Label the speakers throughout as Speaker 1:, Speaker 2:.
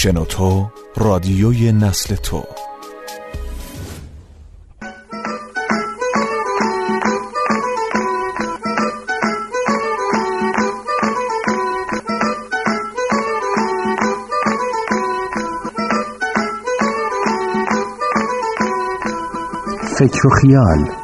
Speaker 1: شنوتو رادیوی نسل تو.
Speaker 2: فکر و خیال.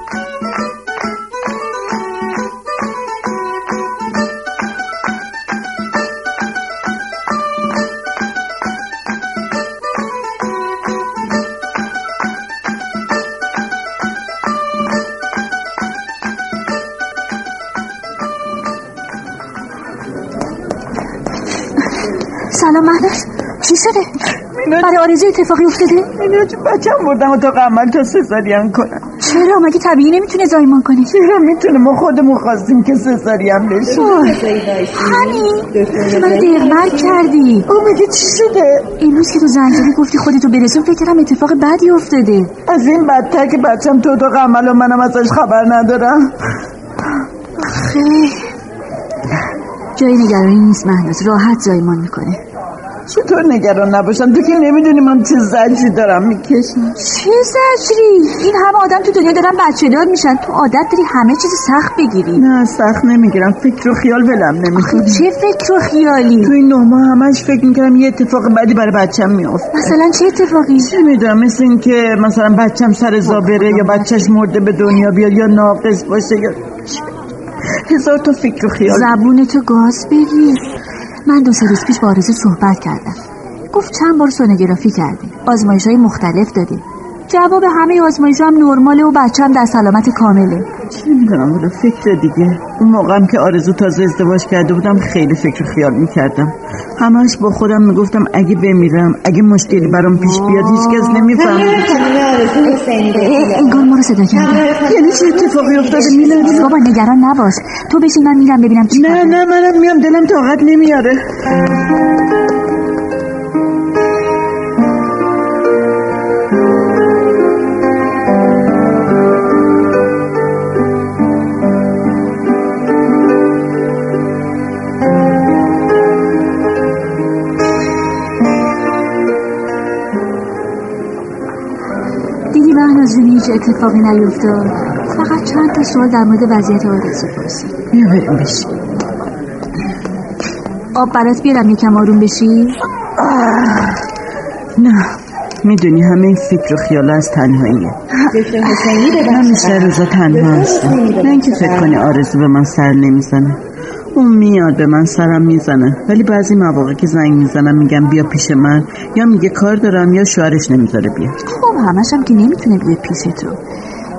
Speaker 3: شده؟ برای آرزو اتفاقی افتاده؟
Speaker 4: اینا چه بچم بردم و تا قمل تا سزارین کنم.
Speaker 3: چرا؟ مگه طبیعی نمی‌تونه زایمان کنی؟
Speaker 4: چرا می‌تونه؟ ما خودمون خواستیم که سزارین بشه
Speaker 3: همین من دقمر کردی؟
Speaker 4: او میگه چی شده؟
Speaker 3: امروز که تو زنجیری گفتی خودتو برسون فکر کردم اتفاق بدی افتاده.
Speaker 4: از این بدتر که بچم تو تا قمل و منم ازش خبر ندارم.
Speaker 3: خیلی جای نگرانی نیست مهناز راحت زایمان می‌کنه.
Speaker 4: چطور نگران نباشم؟ تو که نمی‌دونی من چه زجی دارم می‌کشم.
Speaker 3: چه زجری؟ این همه آدم تو دنیا دارن بچه دار میشن. تو عادت داری همه چیز سخت بگیری.
Speaker 4: نه سخت نمی‌گیرم. فکر و خیال ولم نمی‌کنه
Speaker 3: چه فکر و خیالی؟
Speaker 4: تو این نه ماه همش فکر می‌کردم یه اتفاق بدی برای بچم میافت
Speaker 3: مثلا چه اتفاقی؟
Speaker 4: چه می‌دونم؟ مثل این که مثلا بچم سر زا بره یا بچهش مرده به دنیا بیاد یا ناقص باشه یا هزار تا فکر و خیال.
Speaker 3: زبونتو گاز بگیر. من دو سه روز پیش با آرزو صحبت کردم. گفت چند بار سونوگرافی کرده آزمایش های مختلف داده جواب همه آزمایش هم نرماله و بچه هم در سلامت کامله.
Speaker 4: چه می‌دونم والا فکر دیگه. اون موقعم که آرزو تازه ازدواج کرده بودم خیلی فکر و خیال می‌کردم. همش با خودم می‌گفتم اگه بمیرم اگه مشکلی برام پیش بیاد هیچکس نمی‌فهمه.
Speaker 3: انگار ما رو صدا کرده
Speaker 4: یعنی چه اتفاقی افتاده میلاد؟
Speaker 3: بابا نگران نباش. تو بشین من میرم ببینم چی
Speaker 4: نه نه منم میام دلم طاقت نمیاره.
Speaker 3: جون هیچ اتفاقی نیفتاد. فقط چند تا سوال در مورد وضعیت آرزو پرسید
Speaker 4: بشین
Speaker 3: آب برات بیارم یکم آروم بشی.
Speaker 4: نه می‌دونی همه این فکر و خیال از تنهاییه. همیشه روزا تنها هستم نه اینکه فکر کنی آرزو به من سر نمی‌زنه. اون میاد به من سرم می‌زنه. ولی بعضی مواقع که زنگ می‌زنم میگم بیا پیش من. یا میگه کار دارم یا شوهرش نمی‌ذاره بیا
Speaker 3: خب همش هم که نمی‌تونه بیاد پیش تو.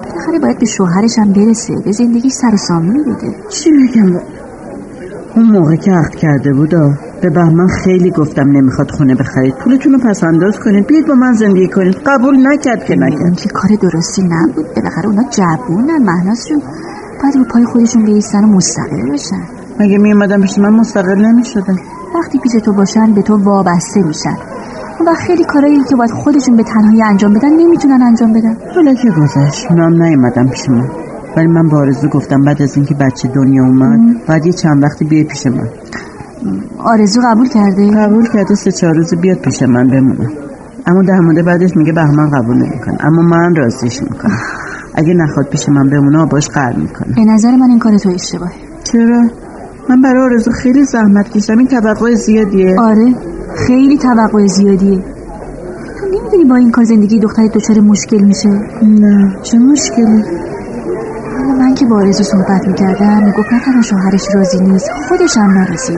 Speaker 3: بالاخره باید به شوهرش هم برسه. به زندگیش سر و سامونی بده
Speaker 4: چی میگم؟ اون موقع که عقد کرده بودا به بهمن خیلی گفتم نمی‌خواد خونه بخرید. پولتون رو پس انداز کنید. بیاید با من زندگی کنید. قبول نکرد که نکرد
Speaker 3: که کار درستی نبود. بالاخره اونا جوونن مهناز جون. باید رو پای خودشون بیستن و مستقل بشن.
Speaker 4: مگه میومدم پیش من مستقل نمی‌شدم؟
Speaker 3: وقتی پیش تو باشن به تو وابسته میشن. و خیلی کارایی که باید خودشون به تنهایی انجام بدن نمی‌تونن انجام بدن.
Speaker 4: حالا که گذشت؟ اونا هم نیومدم پیش من. ولی من با آرزو گفتم بعد از اینکه بچه دنیا اومد بعد یه چند وقتی بیای پیش من.
Speaker 3: آرزو قبول کرده؟
Speaker 4: قبول کرده سه چهار روز بیاد پیش من بمونم اما در مورد بعدش میگه بهمن قبول نمی‌کنه. اما من راضیش می‌کنم. اگه نخواد پیش من بمونه باش قرار می‌کنه.
Speaker 3: به نظر من این کار تو اشتباهه.
Speaker 4: چرا؟ من برای آرزو خیلی زحمت کشیدم این توقع زیادیه.
Speaker 3: آره. خیلی توقع زیادیه. تو نمی‌دونی با این کار زندگی دخترت دچار مشکل میشه؟
Speaker 4: نه. چه مشکلی؟
Speaker 3: حالا من که با آرزو صحبت می‌کردم می‌گفت نه تنها شوهرش راضی نیست خودش هم ناراضیه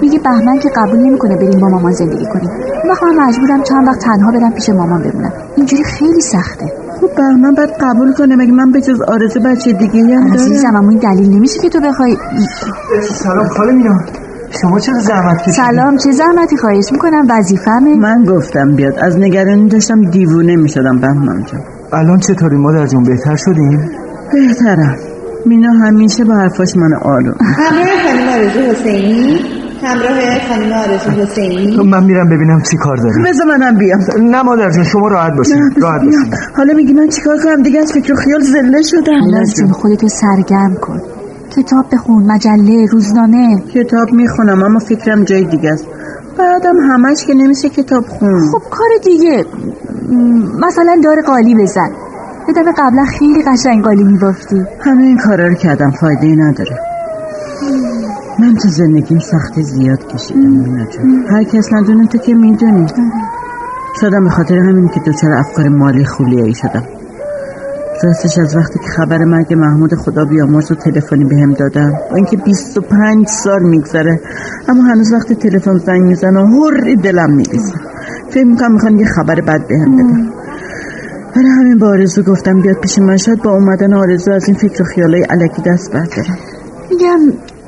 Speaker 3: میگه بهمن که قبول نمی‌کنه بریم با مامان زندگی کنیم. اون وقت من مجبورم چند وقت تنها برم پیش مامان بمونم. اینجوری خیلی سخته.
Speaker 4: خب بهمن باید قبول کنه. مگه من به جز آرزو بچه دیگه هم دارم؟
Speaker 3: عزیزم اما این دلیل نمیشه که تو بخوای
Speaker 2: سلام خاله مینا شما چرا زحمت کشیدی؟
Speaker 3: سلام چه زحمتی خواهش می‌کنم؟ وظیفمه
Speaker 4: من گفتم بیاد. از نگرانی داشتم دیوونه می‌شدم. بهمن جان.
Speaker 2: الان چطوری مادر جون؟ بهتر شدیم؟
Speaker 4: بهترم. مینا همیشه با حرفاش من آروم
Speaker 5: همراه خانم آرزو حسینی. همراه خانم آرزو حسینی.
Speaker 2: من میرم ببینم چی کار داری
Speaker 4: بذار منم بیام.
Speaker 2: نه مادر جون شما راحت باشین. راحت. باشین.
Speaker 4: حالا میگی من چیکار کنم؟ دیگه از فکر و خیال زله شدم.
Speaker 3: جون خودتو سرگرم کن. کتاب بخون مجله روزنامه.
Speaker 4: کتاب می‌خونم اما فکرم جای دیگه است. بعدم همش که نمیشه کتاب خون.
Speaker 3: خب کار دیگه. مثلا دار قالی بزن. یه دفعه قبلا خیلی قشنگ قالی میبافتی.
Speaker 4: همه این کارا رو کردم فایده ای نداره. تو زندگیم سختی زیاد کشیدم مینا جون هر کس ندونه تو که می‌دونی. شدم به خاطر همین که دچار افکار مالی خولیایی شدم. راستش از وقتی که خبر مرگ محمود خدا بیامرز و تلفنی بهم دادن با اینکه 25 سال میگذره اما هنوز وقتی تلفن زنگ می‌زنه هوری دلم میریزه. فکر می‌کنم می‌خوان یه خبر بد بهم بدن. برای همین با آرزو گفتم بیاد پیش من شاید با اومدن آرزو از این فکر و خیالای علکی دست بردارم.
Speaker 3: میگم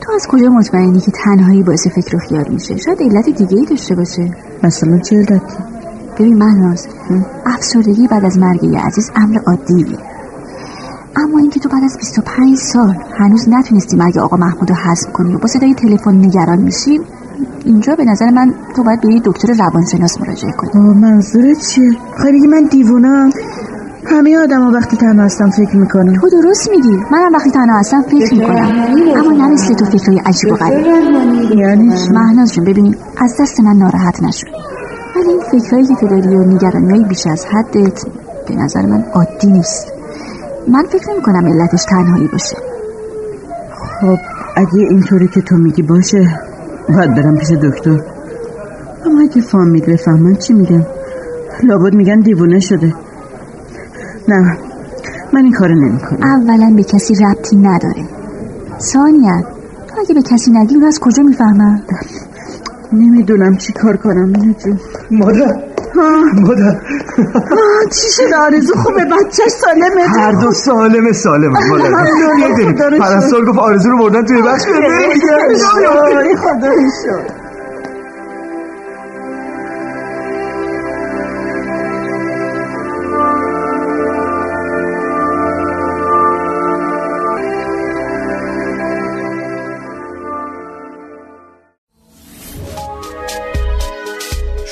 Speaker 3: تو از کجا مطمئنی که تنهایی باعث فکر و خیال میشه؟ شاید علت دیگه ای داشته باشه.
Speaker 4: مثلا چه علتی
Speaker 3: ببین مهناز افسردگی بعد از مرگ یه عزیز امر عادیه. اما اینکه تو بعد از 25 سال هنوز نتونستی مرگ آقا محمود رو حذف کنی و با صدای تلفن نگران میشی اینجا به نظر من تو باید به یه دکتر روانشناس مراجعه کنی.
Speaker 4: منظورت چیه؟ خیلی من دیوونم. همه آدم ها وقتی تنها هستم فکر می‌کنم
Speaker 3: تو درست میگی. منم وقتی تنها هستم فکر می‌کنم. اما نه مثل تو فکرهای عجیب و غریب.
Speaker 4: یعنی؟
Speaker 3: مهناز جون ببین از دست من ناراحت نشو. ولی این فکرهایی که تو داری و نگرانی بیش از حدت به نظر من عادی نیست. من فکر نمی کنم علتش تنهایی باشه.
Speaker 4: خب اگه اینطوری که تو میگی باشه باید برم پیش دکتر. اما اگه فامیل بفهمن چی میگن. لابد میگن دیوونه شده. نه. من این کارو نمی‌کنم.
Speaker 3: اولا به کسی ربطی نداره. ثانیا تو اگه به کسی نگی اون از کجا می‌فهمن
Speaker 4: نمی‌دونم چی کار کنم جون
Speaker 2: مادر. مادر.
Speaker 4: چی شده؟ آرزو خوبه بچه سالمه.
Speaker 2: هر دو سالم سالم مادر. پرستار گفت آرزو رو بردن توی بخش
Speaker 4: آره، خدا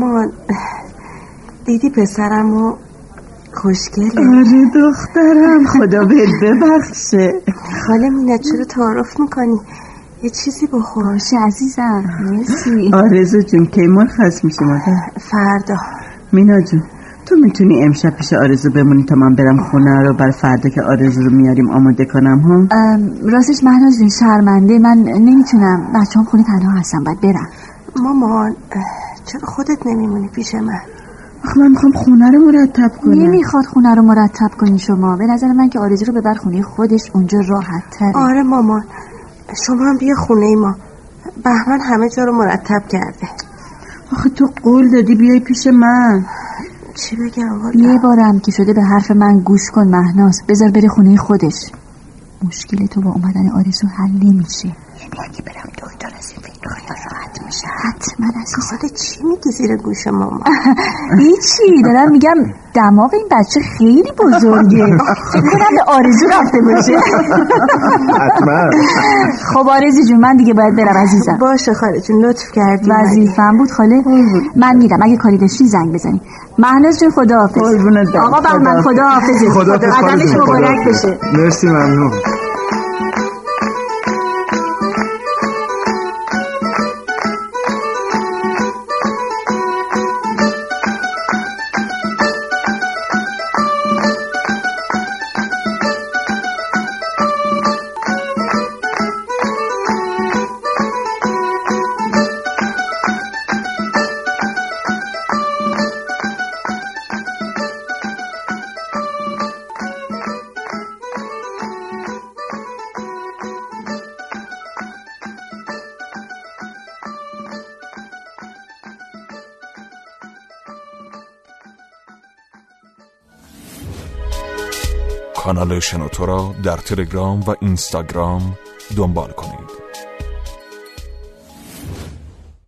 Speaker 6: مامان دیدی پسرمو خوشگله؟
Speaker 4: آره دخترم. خدا بهت ببخشه.
Speaker 6: خاله مینا چرا تعارف می‌کنی؟ یه چیزی بخور.
Speaker 3: باشه عزیزم. مرسی.
Speaker 4: آرزو جون کی مرخص میشه مادر.
Speaker 6: فردا.
Speaker 4: مینا جون تو می‌تونی امشب پیش آرزو بمونی تا من برم خونه رو بر فردا که آرزو رو میاریم آماده کنم ها؟
Speaker 3: راستش مهناز جون شرمنده. من نمی‌تونم. بچه هم خونه تنها هستم باید برم.
Speaker 6: مامان. چرا خودت نمیمونی پیش من؟
Speaker 4: آخه من می‌خوام خونه رو مرتب کنم.
Speaker 3: نمی‌خواد خونه رو مرتب کنی شما. به نظر من که آرزو رو ببر خونه خودش اونجا راحت تره
Speaker 6: آره مامان. شما هم بیا خونه ما. بهمن همه جا رو مرتب کرده.
Speaker 4: آخه تو قول دادی بیای پیش من.
Speaker 6: چی بگم والا
Speaker 3: یه بارم که شده به حرف من گوش کن مهناز. بذار بره خونه خودش. مشکل تو با اومدن آرزو حل نمیشه. یعنی اگه برم دکتر از این فکر خیال راحت میشه حتما عزیزم
Speaker 6: خاله چی میگی زیر گوش مامان
Speaker 3: هیچی. دارم میگم دماغ این بچه خیلی بزرگه. فکر کنم به آرزو رفته باشه.
Speaker 2: حتما.
Speaker 3: خب آرزو جون من دیگه باید برم عزیزم.
Speaker 6: باشه خاله جون لطف کردی.
Speaker 3: وظیفم بود خاله. من میرم اگه کاری داشتی زنگ بزنی. مهناز جون خداحافظ.
Speaker 4: قربونت برم.
Speaker 3: آقا بهمن خداحافظ.
Speaker 2: خدا
Speaker 3: قدمش مبارک بشه.
Speaker 2: مرسی ممنون.
Speaker 1: کانال شنوتو را در تلگرام و اینستاگرام دنبال کنید.